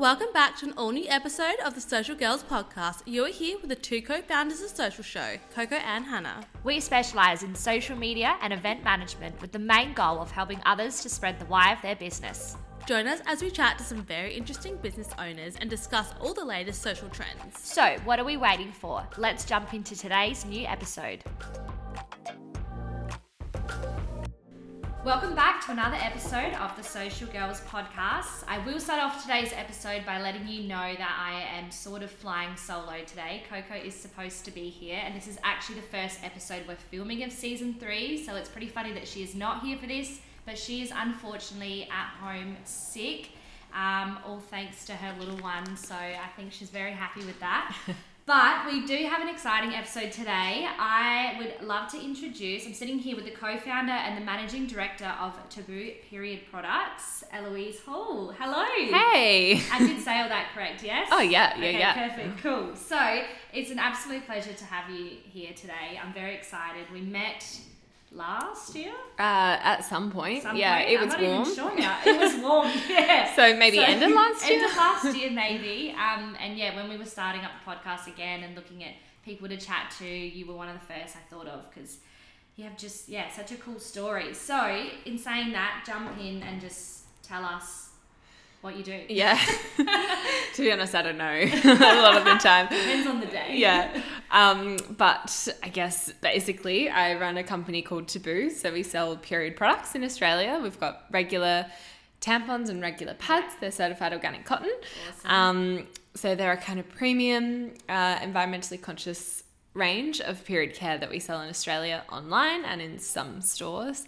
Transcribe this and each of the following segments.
Welcome back to an all new episode of the Social Girls podcast. You are here with the two co founders of Social Show, Coco and Hannah. We specialise in social media and event management with the main goal of helping others to spread the why of their business. Join us as we chat to some very interesting business owners and discuss all the latest social trends. So, what are we waiting for? Let's jump into today's new episode. Welcome back to another episode of the Social Girls podcast. I will start off today's episode by letting you know that I am sort of flying solo today. Coco is supposed to be here, and this is actually the first episode we're filming of season three, so it's pretty funny that she is not here for this, but she is unfortunately at home sick. Um, all thanks to her little one, so I think she's very happy with that. But we do have an exciting episode today. I would love to introduce, I'm sitting here with the co founder and the managing director of Taboo Period Products, Eloise Hall. Hello. Hey. I did say all that correct, yes? Oh, yeah, yeah, okay, yeah. Perfect, cool. So it's an absolute pleasure to have you here today. I'm very excited. We met last year. Uh, at some point, Some yeah, point. it I'm was not warm. Even sure now. It was warm, yeah. So maybe end of last End year? of last year, maybe. Um, and yeah, when we were starting up the podcast again and looking at people to chat to, you were one of the first I thought of because you have just yeah such a cool story. So in saying that, jump in and just tell us what you do. Yeah. to be honest, I don't know a lot of the time. Depends on the day. Yeah. Um, but I guess basically, I run a company called Taboo. So we sell period products in Australia. We've got regular tampons and regular pads. They're certified organic cotton. Awesome. Um, so they're a kind of premium, uh, environmentally conscious range of period care that we sell in Australia online and in some stores.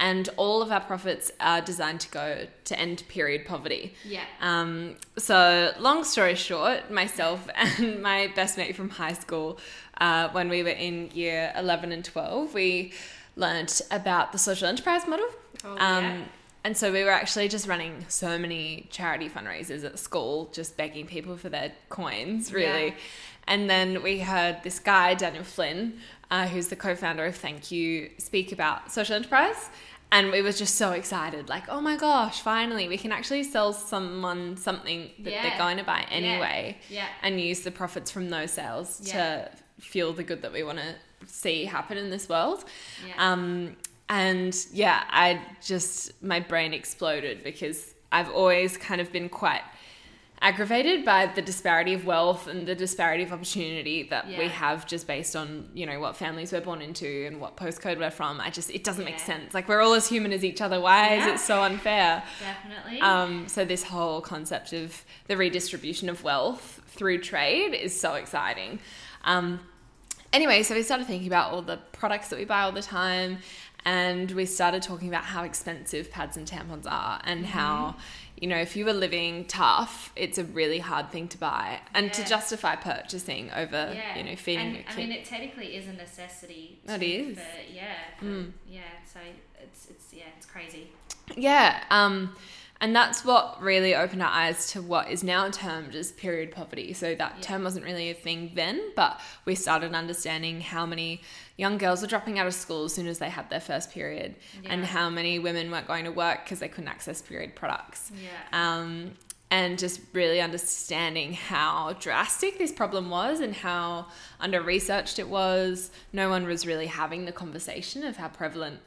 And all of our profits are designed to go to end period poverty. Yeah. Um, so, long story short, myself and my best mate from high school, uh, when we were in year 11 and 12, we learnt about the social enterprise model. Oh, um, yeah. And so we were actually just running so many charity fundraisers at school, just begging people for their coins, really. Yeah. And then we heard this guy, Daniel Flynn, uh, who's the co founder of Thank You, speak about social enterprise. And we were just so excited, like, oh my gosh, finally, we can actually sell someone something that Yeah. they're going to buy anyway Yeah. and use the profits from those sales Yeah. to fuel the good that we want to see happen in this world. Yeah. Um, and yeah, I just, my brain exploded because I've always kind of been quite aggravated by the disparity of wealth and the disparity of opportunity that we have just based on, you know, what families we're born into and what postcode we're from. I just, it doesn't make sense. Like, we're all as human as each other. Why Yeah. is it so unfair? Definitely. Um, so this whole concept of the redistribution of wealth through trade is so exciting. Um, anyway, so we started thinking about all the products that we buy all the time, and we started talking about how expensive pads and tampons are, and Mm-hmm. how you know if you were living tough, it's a really hard thing to buy and to justify purchasing over yeah. you know feeding and, your I kid. mean, it technically is a necessity. It too is. For, yeah. For, Mm. Yeah. So it's it's yeah it's crazy. Yeah, um, and that's what really opened our eyes to what is now termed as period poverty. So that Yeah. term wasn't really a thing then, but we started understanding how many young girls were dropping out of school as soon as they had their first period, and how many women weren't going to work because they couldn't access period products. Yeah. Um, and just really understanding how drastic this problem was and how under researched it was. No one was really having the conversation of how prevalent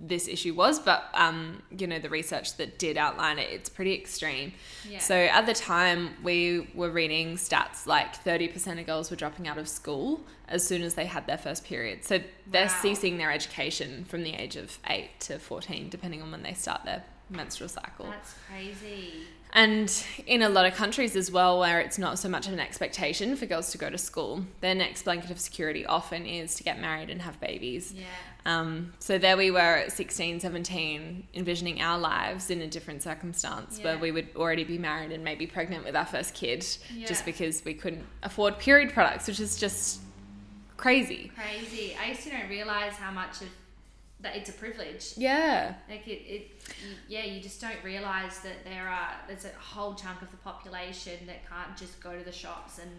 this issue was, but um, you know the research that did outline it, it's pretty extreme. Yeah. So at the time, we were reading stats like thirty percent of girls were dropping out of school as soon as they had their first period. So they're Wow. ceasing their education from the age of eight to fourteen, depending on when they start their menstrual cycle. That's crazy. And in a lot of countries as well, where it's not so much of an expectation for girls to go to school, their next blanket of security often is to get married and have babies. Yeah. Um, so there we were at 16, 17, envisioning our lives in a different circumstance where we would already be married and maybe pregnant with our first kid Yeah. just because we couldn't afford period products, which is just crazy. Crazy. I used to don't realize how much of that it's a privilege. Yeah. Like it, it, you- yeah, you just don't realize that there are there's a whole chunk of the population that can't just go to the shops and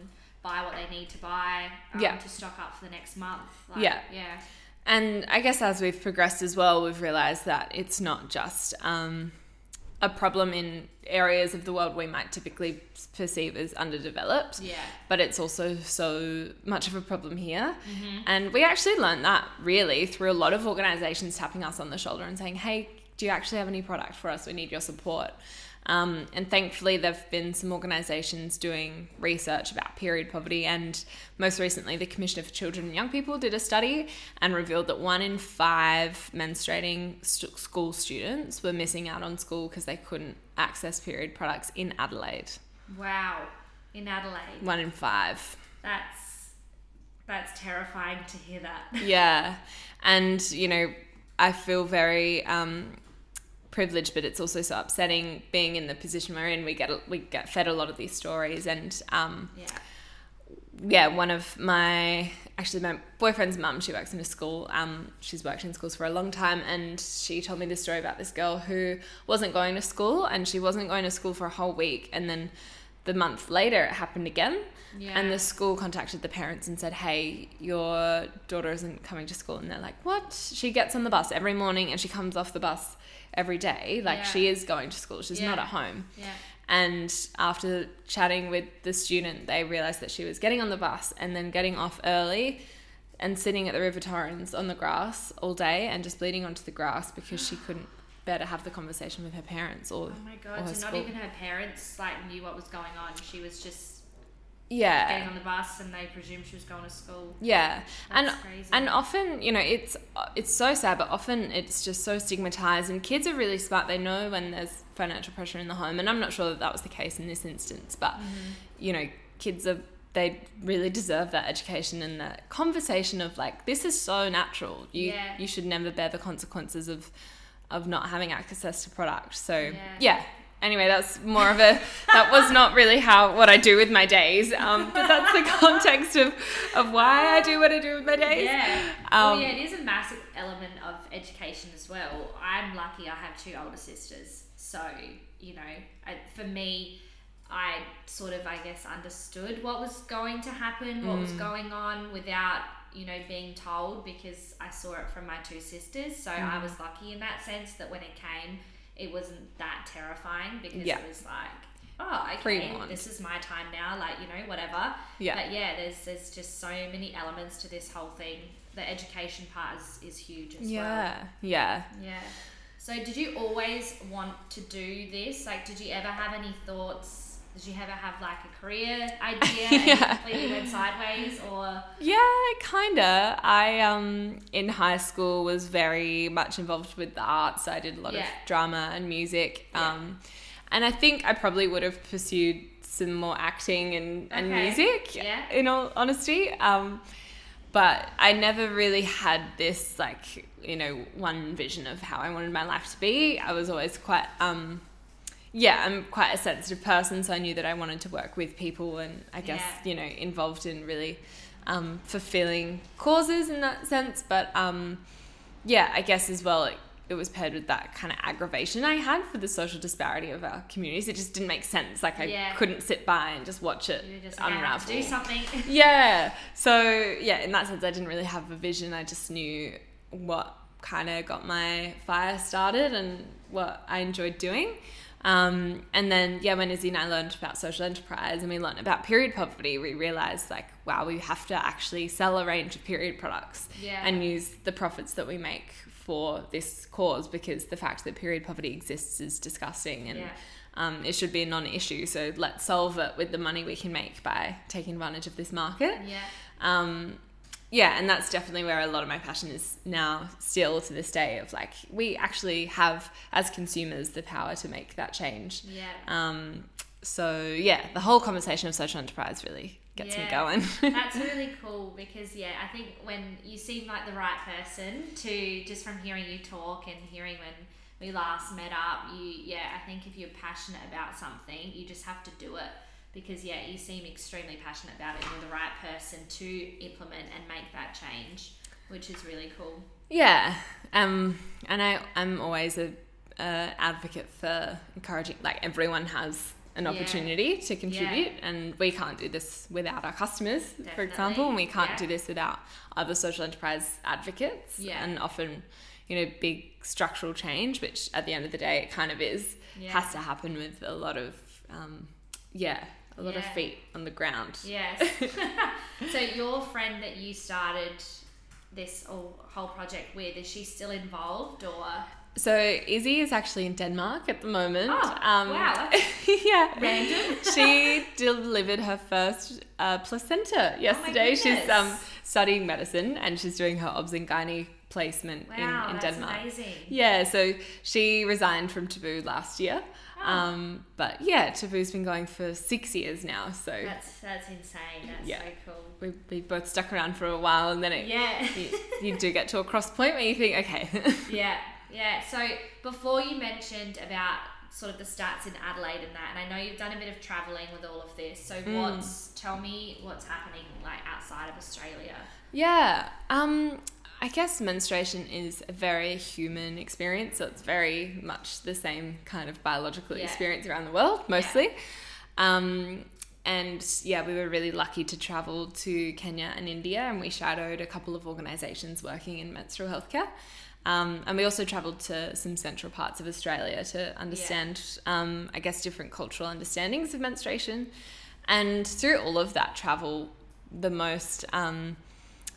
buy what they need to buy um, Yeah. to stock up for the next month. Like, Yeah. yeah, And I guess as we've progressed as well, we've realized that it's not just um, a problem in areas of the world we might typically perceive as underdeveloped. Yeah. But it's also so much of a problem here. Mm-hmm. And we actually learned that really through a lot of organizations tapping us on the shoulder and saying, hey, do you actually have any product for us? We need your support. Um, and thankfully, there have been some organisations doing research about period poverty, and most recently, the Commissioner for Children and Young People did a study and revealed that one in five menstruating st- school students were missing out on school because they couldn't access period products in Adelaide. Wow. In Adelaide. One in five. That's that's terrifying to hear that. yeah and you know i feel very um privileged but it's also so upsetting being in the position we're in we get we get fed a lot of these stories and um Yeah. yeah one of my actually my boyfriend's mum she works in a school um she's worked in schools for a long time and she told me this story about this girl who wasn't going to school and she wasn't going to school for a whole week and then the month later it happened again Yeah. and the school contacted the parents and said, "Hey, your daughter isn't coming to school." And they're like, "What?" She gets on the bus every morning and she comes off the bus every day. Like Yeah. she is going to school. She's not at home. Yeah. And after chatting with the student, they realized that she was getting on the bus and then getting off early and sitting at the River Torrens on the grass all day and just bleeding onto the grass because she couldn't bear to have the conversation with her parents or Oh my god, so not even her parents like knew what was going on. She was just yeah getting on the bus and they presumed she was going to school. Yeah, and crazy. and often you know it's it's so sad, but often it's just so stigmatized. And kids are really smart; they know when there's financial pressure in the home. And I'm not sure that that was the case in this instance, but Mm-hmm. you know, kids are they really deserve that education and that conversation of like this is so natural. You Yeah. you should never bear the consequences of of not having access to product. So Yeah. yeah. Anyway, that's more of a that was not really how what I do with my days, um, but that's the context of of why I do what I do with my days. Yeah. Um, well, yeah, it is a massive element of education as well. I'm lucky I have two older sisters. So, you know, I, for me, I sort of, I guess, understood what was going to happen, what Mm. was going on without, you know, being told because I saw it from my two sisters. So Mm. I was lucky in that sense that when it came, it wasn't that terrifying because Yeah. it was like, oh, okay, this is my time now, like, you know, whatever. Yeah. But yeah, there's there's just so many elements to this whole thing. The education part is, is huge as well. Yeah, yeah. Yeah. So did you always want to do this? Like did you ever have any thoughts? Did you ever have like a career idea and Yeah. completely went sideways or Yeah, kinda. I um in high school was very much involved with the arts. I did a lot Yeah. of drama and music. Yeah. Um and I think I probably would have pursued some more acting and, and Okay. music Yeah. in all honesty. Um but I never really had this like, you know, one vision of how I wanted my life to be. I was always quite um yeah, I'm quite a sensitive person, so I knew that I wanted to work with people and I guess, Yeah. you know, involved in really um, fulfilling causes in that sense. But um, yeah, I guess as well, it, it was paired with that kind of aggravation I had for the social disparity of our communities. It just didn't make sense. Like I Yeah. couldn't sit by and just watch it you were just like, I have to unravel. do something? Yeah. So yeah, in that sense, I didn't really have a vision. I just knew what kind of got my fire started and what I enjoyed doing. Um, and then yeah, when Izzy and I learned about social enterprise and we learned about period poverty, we realized like, wow, we have to actually sell a range of period products Yeah. and use the profits that we make for this cause because the fact that period poverty exists is disgusting and Yeah. um, it should be a non-issue. So let's solve it with the money we can make by taking advantage of this market. yeah. Um, yeah, and that's definitely where a lot of my passion is now, still to this day. Of like, we actually have as consumers the power to make that change. Yeah. Um, so yeah, the whole conversation of social enterprise really gets me going. That's really cool because yeah, I think when you seem like the right person to just from hearing you talk and hearing when we last met up, you yeah, I think if you're passionate about something, you just have to do it because yeah, you seem extremely passionate about it and you're the right person to implement and make that change, which is really cool. Yeah, um, and I I'm always a, a advocate for encouraging like everyone has an Yeah. opportunity to contribute, and we can't do this without our customers, for example, and we can't yeah. do this without other social enterprise advocates. Yeah. and often, you know, big structural change, which at the end of the day, it kind of is, Yeah. has to happen with a lot of, um, yeah, a lot of feet on the ground. Yes. so your friend that you started this whole project with, is she still involved or? So Izzy is actually in Denmark at the moment. Oh, wow, yeah. random. she delivered her first uh, placenta yesterday. Oh she's um, studying medicine and she's doing her obs and gynae placement Wow, in, in that's Denmark. amazing. Yeah, so she resigned from Taboo last year. Oh. Um, but yeah, Taboo's been going for six years now. So That's that's insane. That's Yeah. so cool. we, we both stuck around for a while and then it, Yeah. you, you do get to a cross point where you think, okay. Yeah, yeah. So before you mentioned about sort of the stats in Adelaide and that, and I know you've done a bit of traveling with all of this. So Mm. what's tell me what's happening like outside of Australia? Yeah. Um, I guess menstruation is a very human experience, so it's very much the same kind of biological Yeah. experience around the world, mostly. Um, and yeah, we were really lucky to travel to Kenya and India, and we shadowed a couple of organisations working in menstrual healthcare. Um, and we also travelled to some central parts of Australia to understand, um, I guess, different cultural understandings of menstruation. And through all of that travel, the most, um,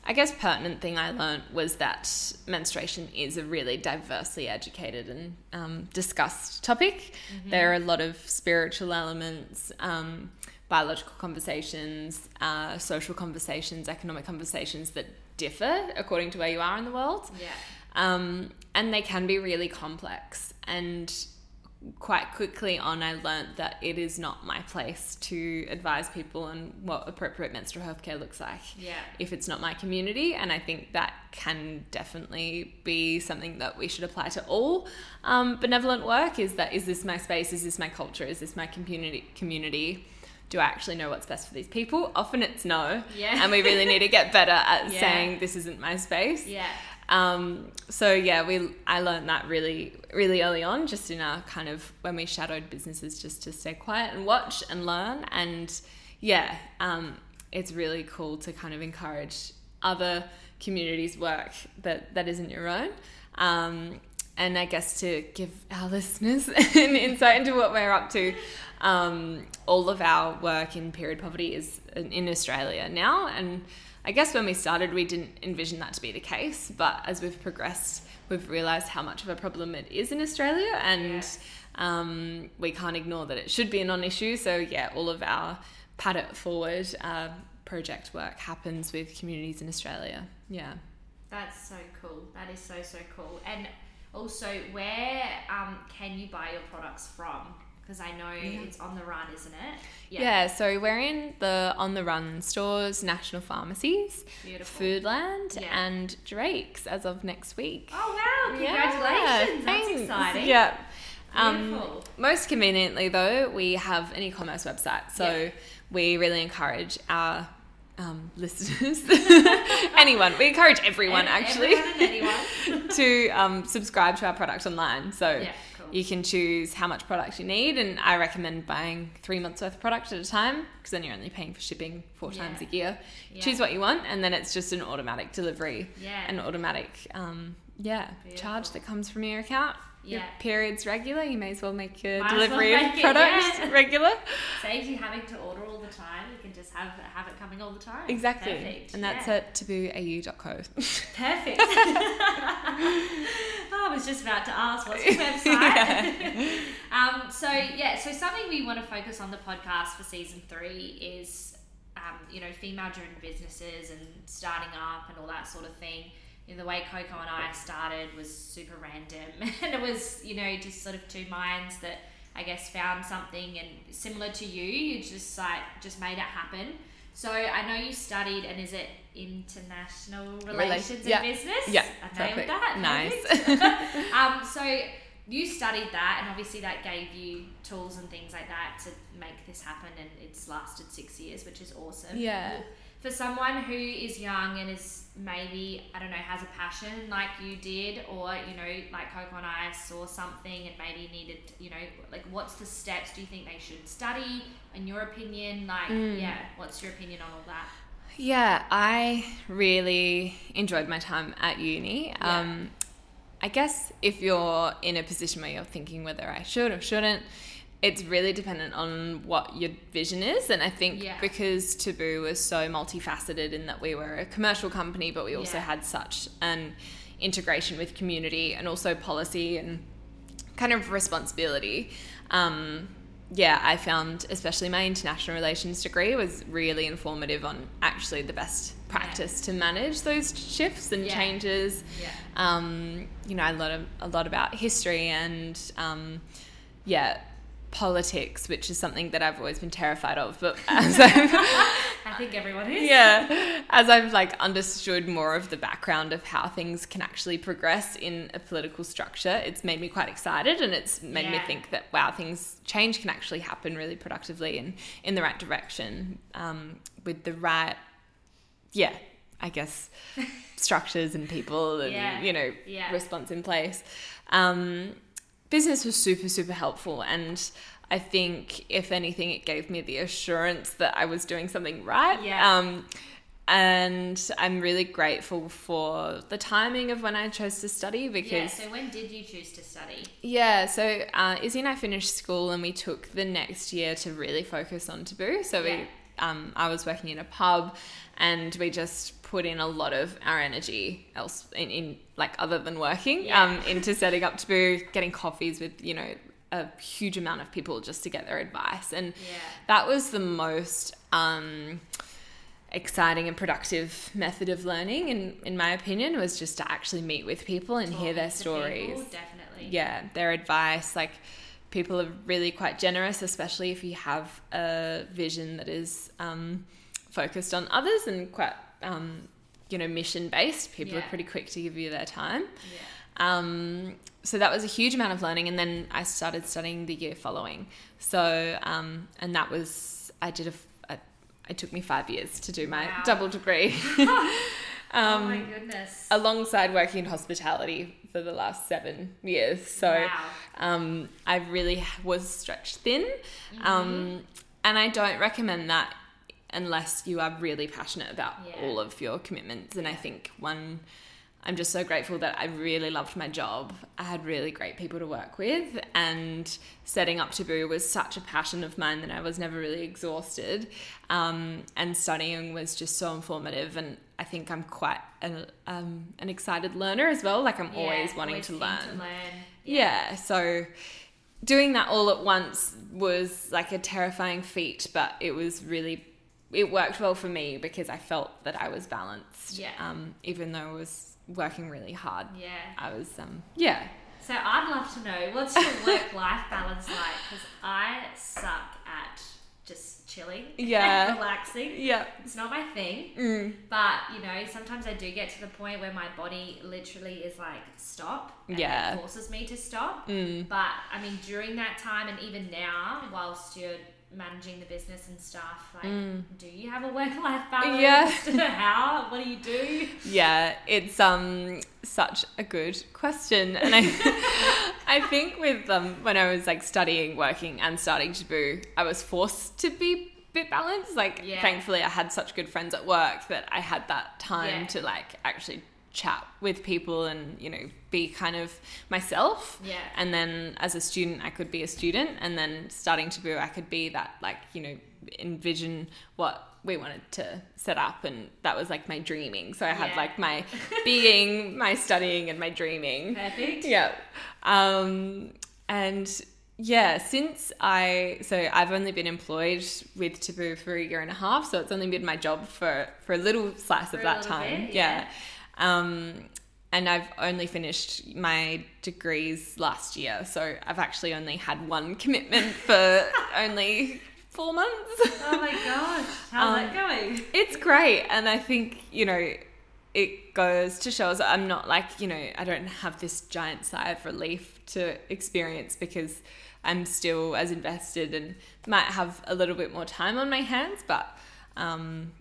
I guess, pertinent thing I learned was that menstruation is a really diversely educated and um, discussed topic. There are a lot of spiritual elements, um, biological conversations, uh, social conversations, economic conversations that differ according to where you are in the world. Yeah. Um, and they can be really complex. And quite quickly on, I learnt that it is not my place to advise people on what appropriate menstrual health care looks like Yeah. if it's not my community. And I think that can definitely be something that we should apply to all um, benevolent work is that is this my space? Is this my culture? Is this my community? community? Do I actually know what's best for these people? Often it's no. Yeah. And we really need to get better at Yeah. saying this isn't my space. Yeah. Um, so yeah, we I learned that really really early on, just in our kind of when we shadowed businesses, just to stay quiet and watch and learn. And yeah, um, it's really cool to kind of encourage other communities' work that that isn't your own. Um, and I guess to give our listeners an insight into what we're up to, um, all of our work in period poverty is in in Australia now, and I guess when we started, we didn't envision that to be the case, but as we've progressed, we've realised how much of a problem it is in Australia, and um, we can't ignore that it should be a non-issue. So yeah, all of our Pad It Forward uh, project work happens with communities in Australia. Yeah. That's so cool. That is so so cool. And also, where um, can you buy your products from? Because I know it's on the run, isn't it? Yeah. so we're in the on the run stores, national pharmacies, Beautiful. Foodland, Yeah. and Drake's as of next week. Oh wow! Yeah, Congratulations. That's exciting. Yeah. Um, Beautiful. most conveniently, though, we have an e-commerce website, so Yeah. we really encourage our um, listeners, anyone. We encourage everyone Ev- actually everyone and anyone. to um, subscribe to our product online. So Yeah. You can choose how much product you need, and I recommend buying three months worth of product at a time because then you're only paying for shipping four Yeah. times a year. Yeah. Choose what you want, and then it's just an automatic delivery, Yeah. an automatic, um, yeah, charge that comes from your account. Your Yeah. period's regular. You may as well make your Might as well delivery of it, products yeah. regular. Saves you having to order all the time. You can just have have it coming all the time. Exactly. Perfect. And that's yeah. at tabooau.co. Perfect. oh, I was just about to ask, what's your website? um, so yeah, so something we want to focus on the podcast for season three is, um, you know, female-driven businesses and starting up and all that sort of thing. The way Coco and I started was super random, and it was, you know, just sort of two minds that I guess found something and similar to you, you just like just made it happen. So I know you studied, and is it international relations yeah. and business? Yeah, I nailed perfect. that. Nice. Um, so you studied that, and obviously that gave you tools and things like that to make this happen, and it's lasted six years, which is awesome. Yeah. For someone who is young and is maybe I don't know has a passion like you did, or you know like Coco and I saw something and maybe needed you know like what's the steps? Do you think they should study? In your opinion, like Mm. yeah, what's your opinion on all that? Yeah, I really enjoyed my time at uni. Yeah. Um, I guess if you're in a position where you're thinking whether I should or shouldn't, it's really dependent on what your vision is. And I think Yeah. because Taboo was so multifaceted in that we were a commercial company, but we also Yeah. had such an integration with community and also policy and kind of responsibility. Um, yeah, I found especially my international relations degree was really informative on actually the best practice to manage those shifts and Yeah. changes. Yeah. Um, you know, I learned a, a lot about history and um, yeah, politics, which is something that I've always been terrified of. But as I've I think everyone is. yeah as i've like understood more of the background of how things can actually progress in a political structure it's made me quite excited and it's made me think that wow things change can actually happen really productively and in the right direction um, with the right yeah i guess structures and people and Yeah. you know Yeah. response in place um, business was super super helpful and i think if anything it gave me the assurance that i was doing something right Yeah. um, and i'm really grateful for the timing of when i chose to study because Yeah. So when did you choose to study? yeah, so uh, Izzy and I finished school and we took the next year to really focus on Taboo. So Yeah. we, um, I was working in a pub and we just put in a lot of our energy else in, in like other than working Yeah. um, into setting up Taboo, getting coffees with, you know, a huge amount of people just to get their advice. And Yeah. that was the most um, exciting and productive method of learning, in, in my opinion, was just to actually meet with people and hear their stories people, definitely. yeah, their advice. Like, people are really quite generous, especially if you have a vision that is um, focused on others and quite, um, you know, mission based. People Yeah. are pretty quick to give you their time. Yeah. Um, so that was a huge amount of learning, and then I started studying the year following. So, um, and that was I did a, it took me five years to do my Wow. double degree. oh my um, goodness. alongside working in hospitality for the last seven years. So wow. um, I really was stretched thin. Mm-hmm. Um, and I don't recommend that unless you are really passionate about Yeah. all of your commitments. And I think one, I'm just so grateful that I really loved my job. I had really great people to work with, and setting up Taboo was such a passion of mine that I was never really exhausted. Um, and studying was just so informative, and I think I'm quite an, um, an excited learner as well. Like I'm Yeah, always wanting always to learn. To learn. Yeah, so doing that all at once was like a terrifying feat, but it was really it worked well for me because I felt that I was balanced. Yeah. Um, even though I was working really hard. Yeah. I was um yeah. So I'd love to know what's your work-life balance like? Because I suck at just chilling, Yeah. relaxing. Yeah. It's not my thing. Mm. But you know, sometimes I do get to the point where my body literally is like stop. And Yeah. It forces me to stop. Mm. But I mean, during that time and even now, whilst you're managing the business and stuff, like, do you have a work-life balance? Mm. Yeah. How? What do you do? Yeah, it's um such a good question, and I I think with um when I was like studying, working, and starting Taboo, I was forced to be a bit balanced. Like, Yeah. thankfully, I had such good friends at work that I had that time Yeah. to like actually chat with people and you know be kind of myself. Yeah. And then as a student, I could be a student, and then starting Taboo, I could be that like you know envision what we wanted to set up, and that was like my dreaming. So I had Yeah. like my being, my studying, and my dreaming. Perfect. Yeah. Um, and yeah, since I so I've only been employed with Taboo for a year and a half, so it's only been my job for for a little slice For of that time. bit, yeah. yeah. Um, and I've only finished my degrees last year, so I've actually only had one commitment for only four months. Oh my gosh, how's Um, that going? It's great, and I think you know it goes to show us I'm not like you know I don't have this giant sigh of relief to experience because I'm still as invested and might have a little bit more time on my hands, but um,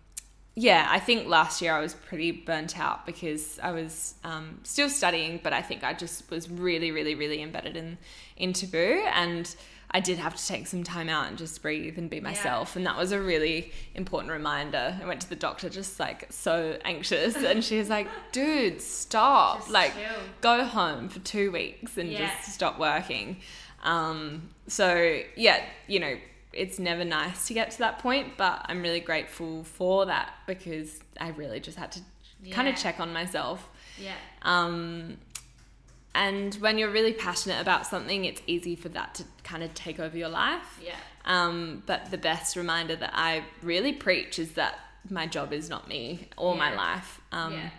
yeah, I think last year I was pretty burnt out because I was um, still studying, but I think I just was really, really, really embedded in in Taboo, and I did have to take some time out and just breathe and be myself. And that was a really important reminder. I went to the doctor just like so anxious and she was like, dude, stop. Just like, chill. go home for two weeks and Yeah. just stop working. Um, so, yeah, you know, it's never nice to get to that point, but I'm really grateful for that because I really just had to kind of check on myself. Yeah. Um, and when you're really passionate about something, it's easy for that to kind of take over your life. Yeah. Um, but the best reminder that I really preach is that my job is not me or my life. Um, Yeah.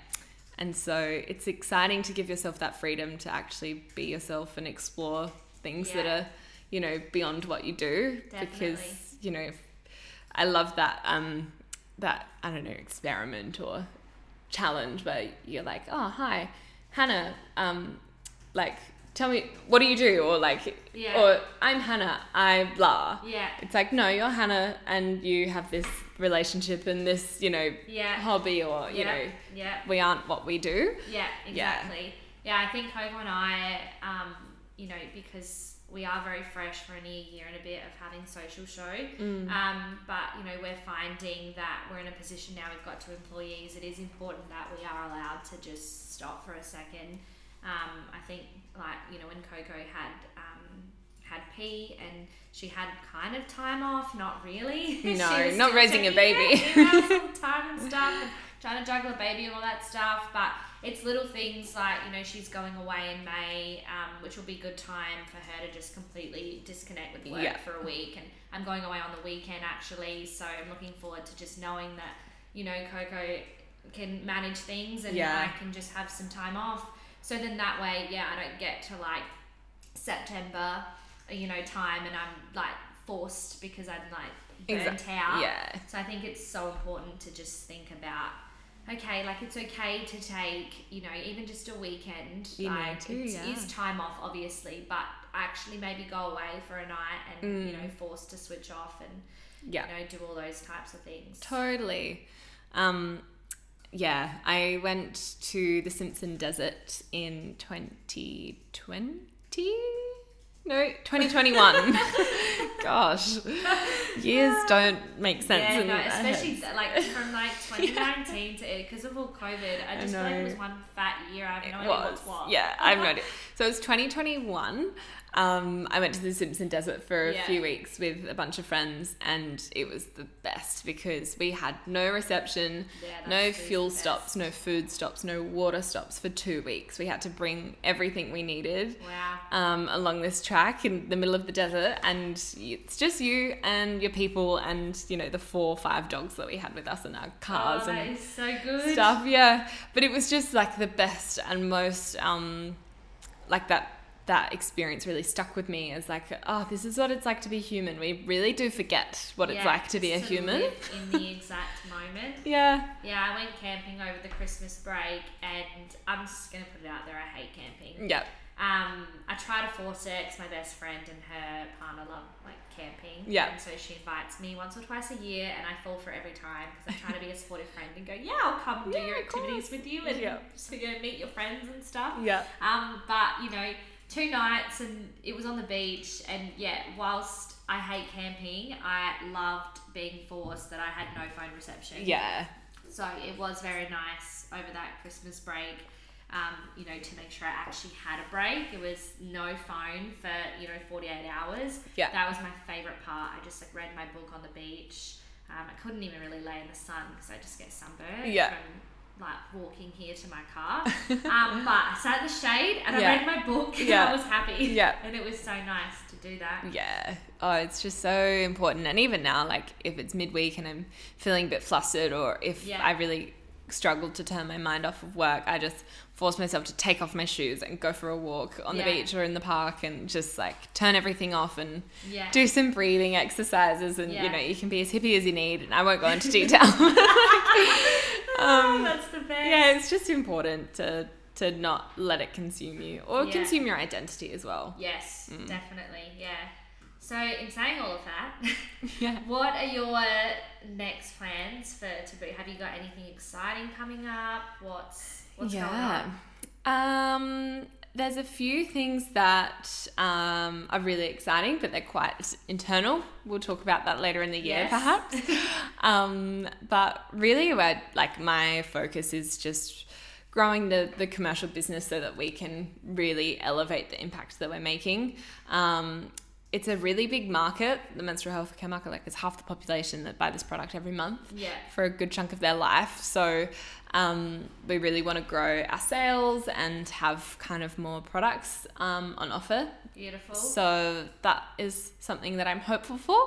And so it's exciting to give yourself that freedom to actually be yourself and explore things that are, you know, beyond what you do. Definitely. Because, you know, I love that, um, that, I don't know, experiment or challenge where you're like, oh, hi, Hannah, um, like, tell me, what do you do? Or like, Yeah. or I'm Hannah, I blah. Yeah. It's like, no, you're Hannah and you have this relationship and this, you know, Yeah. hobby or, you yeah. know, Yeah. we aren't what we do. Yeah, exactly. Yeah, I think Coco and I, um, you know, because we are very fresh, we're only a year and a bit of having social show. Mm. Um, but you know, we're finding that we're in a position now. We've got two employees. It is important that we are allowed to just stop for a second. Um, I think, like you know, when Coco had um, had P and she had kind of time off, not really. No, not raising a baby. time and stuff, and trying to juggle a baby and all that stuff. But it's little things like you know she's going away in May, um, which will be good time for her to just completely disconnect with work Yeah. for a week. And I'm going away on the weekend actually, so I'm looking forward to just knowing that you know Coco can manage things and Yeah. I can just have some time off. So then that way, yeah, I don't get to like September, you know, time and I'm like forced because I'm like burnt Exact- out. yeah. So I think it's so important to just think about okay, like it's okay to take, you know, even just a weekend. You like to, it's, yeah. is time off obviously, but actually maybe go away for a night and you Mm. know, forced to switch off and Yeah. you know, do all those types of things. Totally. Um, yeah, I went to the Simpson Desert in 2020. No, 2021. Gosh, years don't make sense. Yeah, no, especially like from like 2019 to it because of all COVID. I I just feel like it was one fat year. I have no It idea was. what's what. Yeah, I have no idea. So it was 2021. Um, I went to the Simpson Desert for a Yeah. few weeks with a bunch of friends, and it was the best because we had no reception, Yeah, no fuel stops, no food stops, no water stops for two weeks. We had to bring everything we needed Wow. um, along this track in the middle of the desert, and it's just you and your people, and you know the four or five dogs that we had with us in our cars oh, and so good. stuff yeah but it was just like the best and most um like that that experience really stuck with me as like oh this is what it's like to be human we really do forget what it's like to be a just human in the exact moment. yeah Yeah, I went camping over the Christmas break, and I'm just gonna put it out there. I hate camping. yeah Um, I try to force it because my best friend and her partner love like camping. Yeah. And so she invites me once or twice a year, and I fall for every time because I try to be a supportive friend and go, yeah, I'll come do Yeah, your activities with you and Yeah. so you know, meet your friends and stuff. yeah Um, but you know, two nights and it was on the beach, and yeah, whilst I hate camping, I loved being forced that I had no phone reception. yeah So it was very nice over that Christmas break. Um, you know, to make sure I actually had a break. It was no phone for you know forty eight hours. Yeah. that was my favorite part. I just like read my book on the beach. Um, I couldn't even really lay in the sun because I just get sunburned Yeah. from like walking here to my car. um, but I sat in the shade and I read my book and Yeah. I was happy. Yeah. and it was so nice to do that. yeah oh it's just so important and even now like if it's midweek and i'm feeling a bit flustered or if Yeah. i really struggled to turn my mind off of work i just force myself to take off my shoes and go for a walk on Yeah. the beach or in the park and just like turn everything off and Yeah. do some breathing exercises and Yeah. you know you can be as hippie as you need and i won't go into detail um, That's the best. yeah it's just important to to not let it consume you or consume your identity as well Yes, Mm. definitely. Yeah. So, in saying all of that, yeah what are your next plans for to be? Have you got anything exciting coming up? What's what's going on? Um, there's a few things that um, are really exciting, but they're quite internal. We'll talk about that later in the year, Yes. perhaps. um, but really, what like my focus is just growing the, the commercial business so that we can really elevate the impact that we're making. Um, it's a really big market, the menstrual health care market. Like, it's half the population that buy this product every month Yeah. for a good chunk of their life. So um, we really want to grow our sales and have kind of more products um, on offer. Beautiful. So that is something that I'm hopeful for.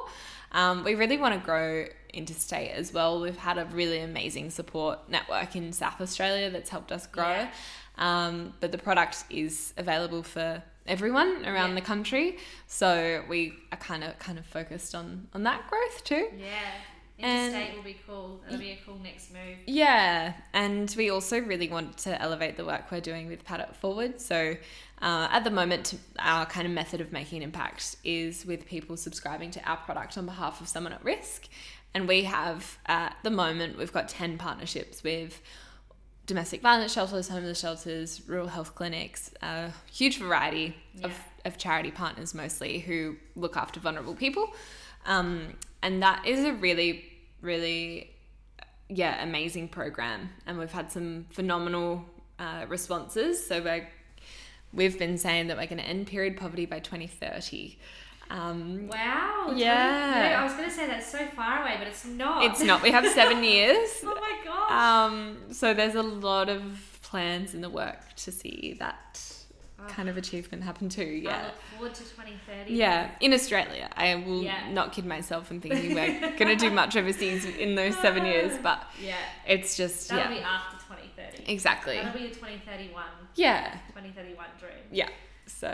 Um, we really want to grow interstate as well. We've had a really amazing support network in South Australia that's helped us grow. Yeah. Um, but the product is available for everyone around Yeah. the country. So we are kind of kind of focused on on that growth too. yeah. And- Interstate will be cool. That'll be a cool next move. Yeah, and we also really want to elevate the work we're doing with Pad It Forward. So, uh, at the moment, our kind of method of making an impact is with people subscribing to our product on behalf of someone at risk. And we have, at the moment, we've got 10 partnerships with domestic violence shelters, homeless shelters, rural health clinics, a huge variety of, of charity partners mostly who look after vulnerable people. Um, and that is a really, really, yeah, amazing program. And we've had some phenomenal uh, responses. So we're, we've been saying that we're going to end period poverty by 2030. Um, Wow. Yeah. No, I was going to say that's so far away, but it's not. it's not, we have seven years. oh my gosh. Um, so there's a lot of plans in the work to see that Oh. kind of achievement happen too. I Yeah. look forward to 2030. Yeah, in Australia. I will Yeah. not kid myself in thinking we're going to do much overseas in those seven years, but Yeah. it's just, That'll yeah. be after 2030. Exactly. That'll be a 2031, Yeah. 2031 dream. Yeah. So,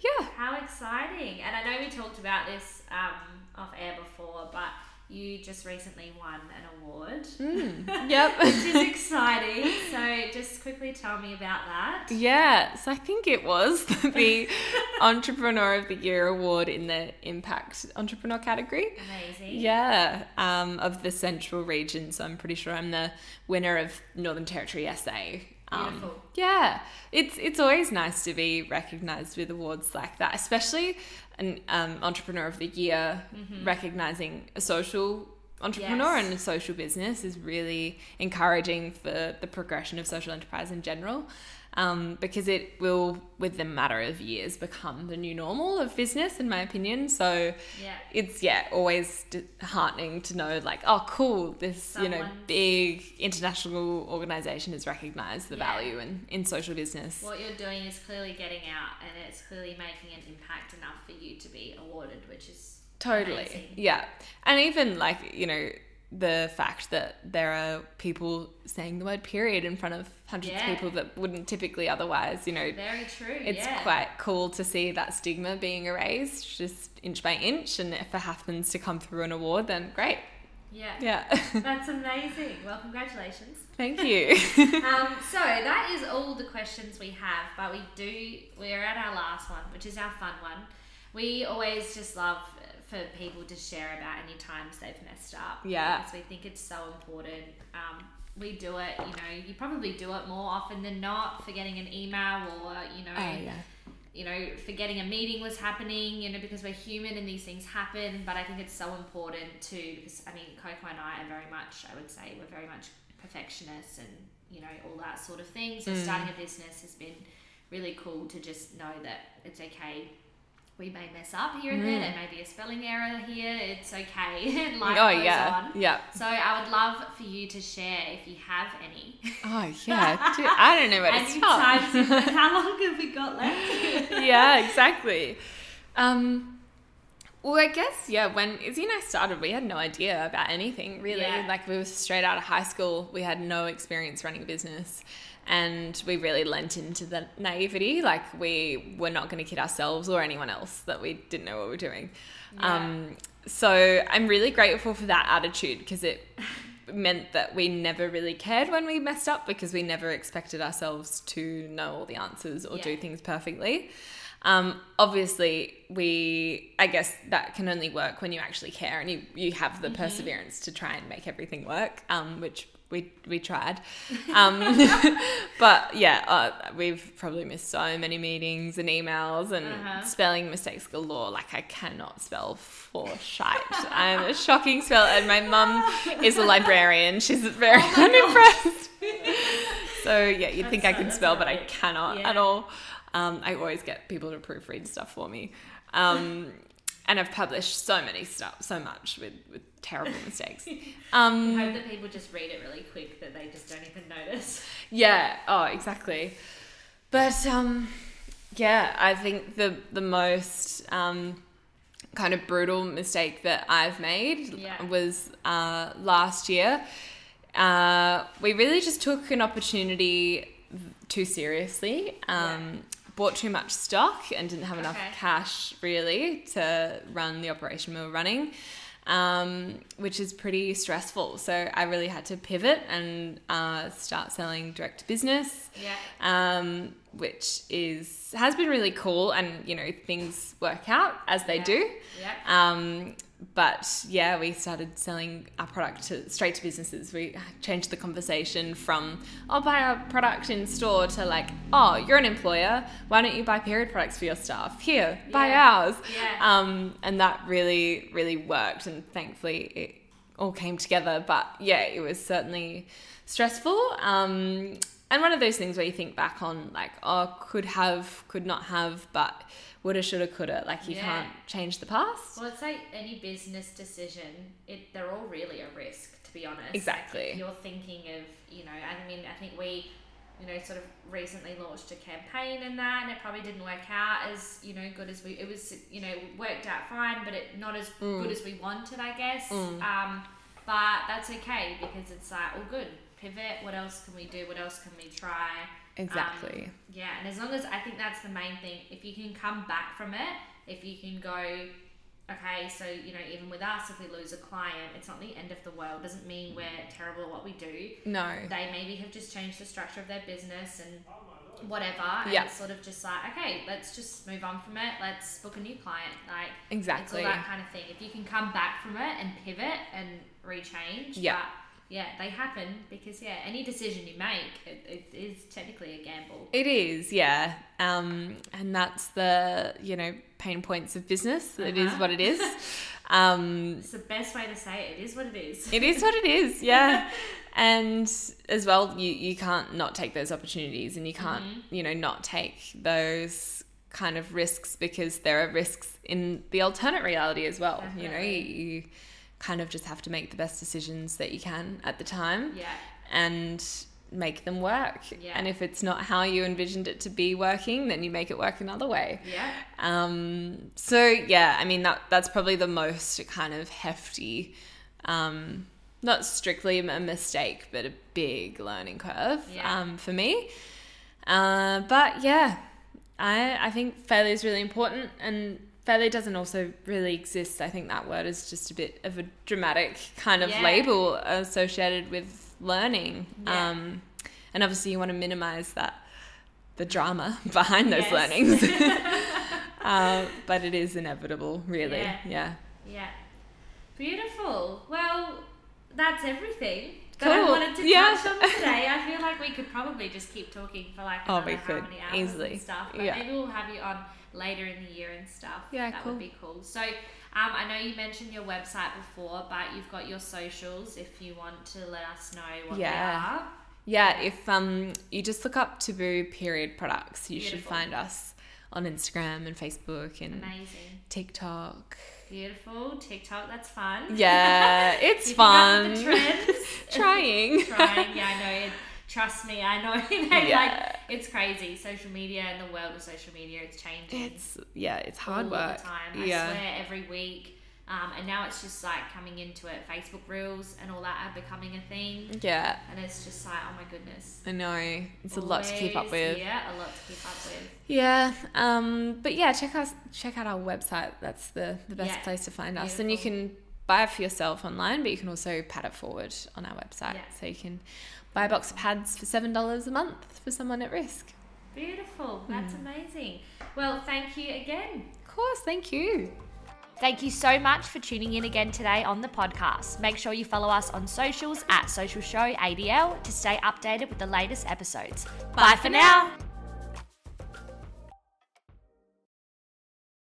yeah. How exciting! And I know we talked about this um, off air before, but you just recently won an award, Mm. Yep. which is exciting. So just quickly tell me about that. Yeah, so I think it was the Entrepreneur of the Year award in the Impact Entrepreneur category. Amazing. Yeah, um, of the Central region. So I'm pretty sure I'm the winner of Northern Territory SA. Um, yeah, it's it's always nice to be recognised with awards like that, especially an um, Entrepreneur of the Year, recognizing a social entrepreneur Yes. and a social business is really encouraging for the progression of social enterprise in general. Um, because it will, with the matter of years, become the new normal of business, in my opinion. So, Yeah. it's yeah always heartening to know like oh cool this you know big international organization has recognized the Yeah. value in in social business What you're doing is clearly getting out, and it's clearly making an impact enough for you to be awarded, which is totally amazing. yeah and even like you know the fact that there are people saying the word period in front of hundreds Yeah. of people that wouldn't typically otherwise you know Very true. it's yeah. quite cool to see that stigma being erased just inch by inch and if it happens to come through an award then great Yeah. yeah That's amazing. Well, congratulations. thank you um, so that is all the questions we have, but we do we're at our last one, which is our fun one. We always just love for people to share about any times they've messed up. Yeah. because we think it's so important. Um, we do it, you know, you probably do it more often than not, forgetting an email or you know, oh yeah you know, forgetting a meeting was happening, you know, because we're human and these things happen. But I think it's so important to, because I mean, Coco and I are very much, I would say, we're very much perfectionists and, you know, all that sort of thing. So Mm. starting a business has been really cool to just know that it's okay. We may mess up here and there. Mm. There may be a spelling error here. It's okay. Life oh goes yeah on. yeah So I would love for you to share if you have any. Oh yeah, Dude, I don't know where to start. how long have we got left? yeah, exactly. Um, well, I guess yeah. When Izzy and I started, we had no idea about anything really. Yeah. Like we were straight out of high school. We had no experience running a business, and we really lent into the naivety. Like we were not going to kid ourselves or anyone else that we didn't know what we were doing. Yeah. Um, so I'm really grateful for that attitude because it meant that we never really cared when we messed up because we never expected ourselves to know all the answers or Yeah. do things perfectly. Um, obviously, we I guess that can only work when you actually care and you you have the perseverance to try and make everything work, um, which we we tried. Um, but yeah, uh, we've probably missed so many meetings and emails and Uh-huh. spelling mistakes galore. Like I cannot spell for shite. I'm a shocking speller, and my mum is a librarian. She's very unimpressed. so yeah, you'd think I That's- can that's spell, but I cannot Yeah. at all. Um, I always get people to proofread stuff for me. Um, and I've published so many stuff, so much with, with terrible mistakes. Um, I hope that people just read it really quick that they just don't even notice. Yeah. Oh, exactly. But um, yeah, I think the the most um, kind of brutal mistake that I've made Yeah. was uh, last year. Uh, we really just took an opportunity too seriously. Um, Bought too much stock and didn't have enough Okay. cash really to run the operation we were running, um, which is pretty stressful. So I really had to pivot and uh, start selling direct to business Yeah. um, which is has been really cool, and you know things work out as they Yeah. do. Yeah. Um, but yeah, we started selling our product to straight to businesses. We changed the conversation from "I'll buy our product in store" to like "Oh, you're an employer. Why don't you buy period products for your staff? Here, buy ours." Yeah. Um, and that really, really worked, and thankfully it all came together. But yeah, it was certainly stressful. Um, and one of those things where you think back on, like, oh, could have, could not have, but woulda, shoulda, coulda. Like, you Yeah. can't change the past. Well, it's like any business decision. It they're all really a risk, to be honest. Exactly. if you're thinking of, you know, I mean, I think we, you know, sort of recently launched a campaign and that, and it probably didn't work out as you know good as we. It was, you know, worked out fine, but it not as Mm. good as we wanted, I guess. Um, but that's okay because it's like, all good. Pivot. What else can we do? What else can we try? Exactly. Um, yeah, and as long as I think that's the main thing, if you can come back from it, if you can go, okay, so you know, even with us, if we lose a client, it's not the end of the world. Doesn't mean we're terrible at what we do. no. They maybe have just changed the structure of their business and whatever, and Yeah. it's sort of just like, okay, let's just move on from it. Let's book a new client. Like Exactly. it's all that kind of thing. If you can come back from it and pivot and rechange, Yeah. but yeah, they happen because yeah, any decision you make, it, it is technically a gamble. It is, yeah. Um, and that's the, you know, pain points of business. It is Uh-huh. what it is. Um, It's the best way to say it. It is what it is. It is what it is, yeah. and as well, you, you can't not take those opportunities and you can't, Mm-hmm. you know, not take those kind of risks because there are risks in the alternate reality as well. You know, you, you kind of just have to make the best decisions that you can at the time Yeah, and make them work. Yeah. And if it's not how you envisioned it to be working, then you make it work another way. yeah, Um, so yeah, I mean that that's probably the most kind of hefty, um, not strictly a mistake, but a big learning curve Yeah. um, for me. Uh, but yeah, I I think failure is really important, and failure doesn't also really exist. I think that word is just a bit of a dramatic kind of Yeah. label associated with learning. Yeah. Um, and obviously, you want to minimize that the drama behind those Yes. learnings. uh, but it is inevitable, really. Yeah. Yeah. yeah. Beautiful. Well, that's everything that I wanted to Yeah. touch on today. I feel like we could probably just keep talking for like Oh, we could, easily. and stuff. But Yeah. maybe we'll have you on later in the year and stuff. Yeah, that cool. would be cool. So. Um, I know you mentioned your website before, but you've got your socials if you want to let us know what Yeah. they are. Yeah, if um you just look up Taboo period products, you should find us on Instagram and Facebook and Amazing. TikTok. Beautiful. TikTok, that's fun. Yeah, it's fun. trends. Trying. Trying, yeah, I know. It, trust me, I know. they Yeah. like it's crazy. Social media and the world of social media, it's changing. It's yeah, it's hard work. the time. I yeah. swear, every week. Um, and now it's just like coming into it. Facebook Reels and all that are becoming a thing, Yeah, and it's just like, oh my goodness. I know. It's a lot to keep up with. Yeah, a lot to keep up with. Yeah, um, but yeah, check us check out our website. That's the the best Yeah, place to find us, and you can buy it for yourself online, but you can also pad it forward on our website. Yeah. So you can buy a box of pads for seven dollars a month for someone at risk. Beautiful. That's amazing. Well, thank you again. Of course, thank you. Thank you so much for tuning in again today on the podcast. Make sure you follow us on socials at Social Show ADL to stay updated with the latest episodes. Bye, for now.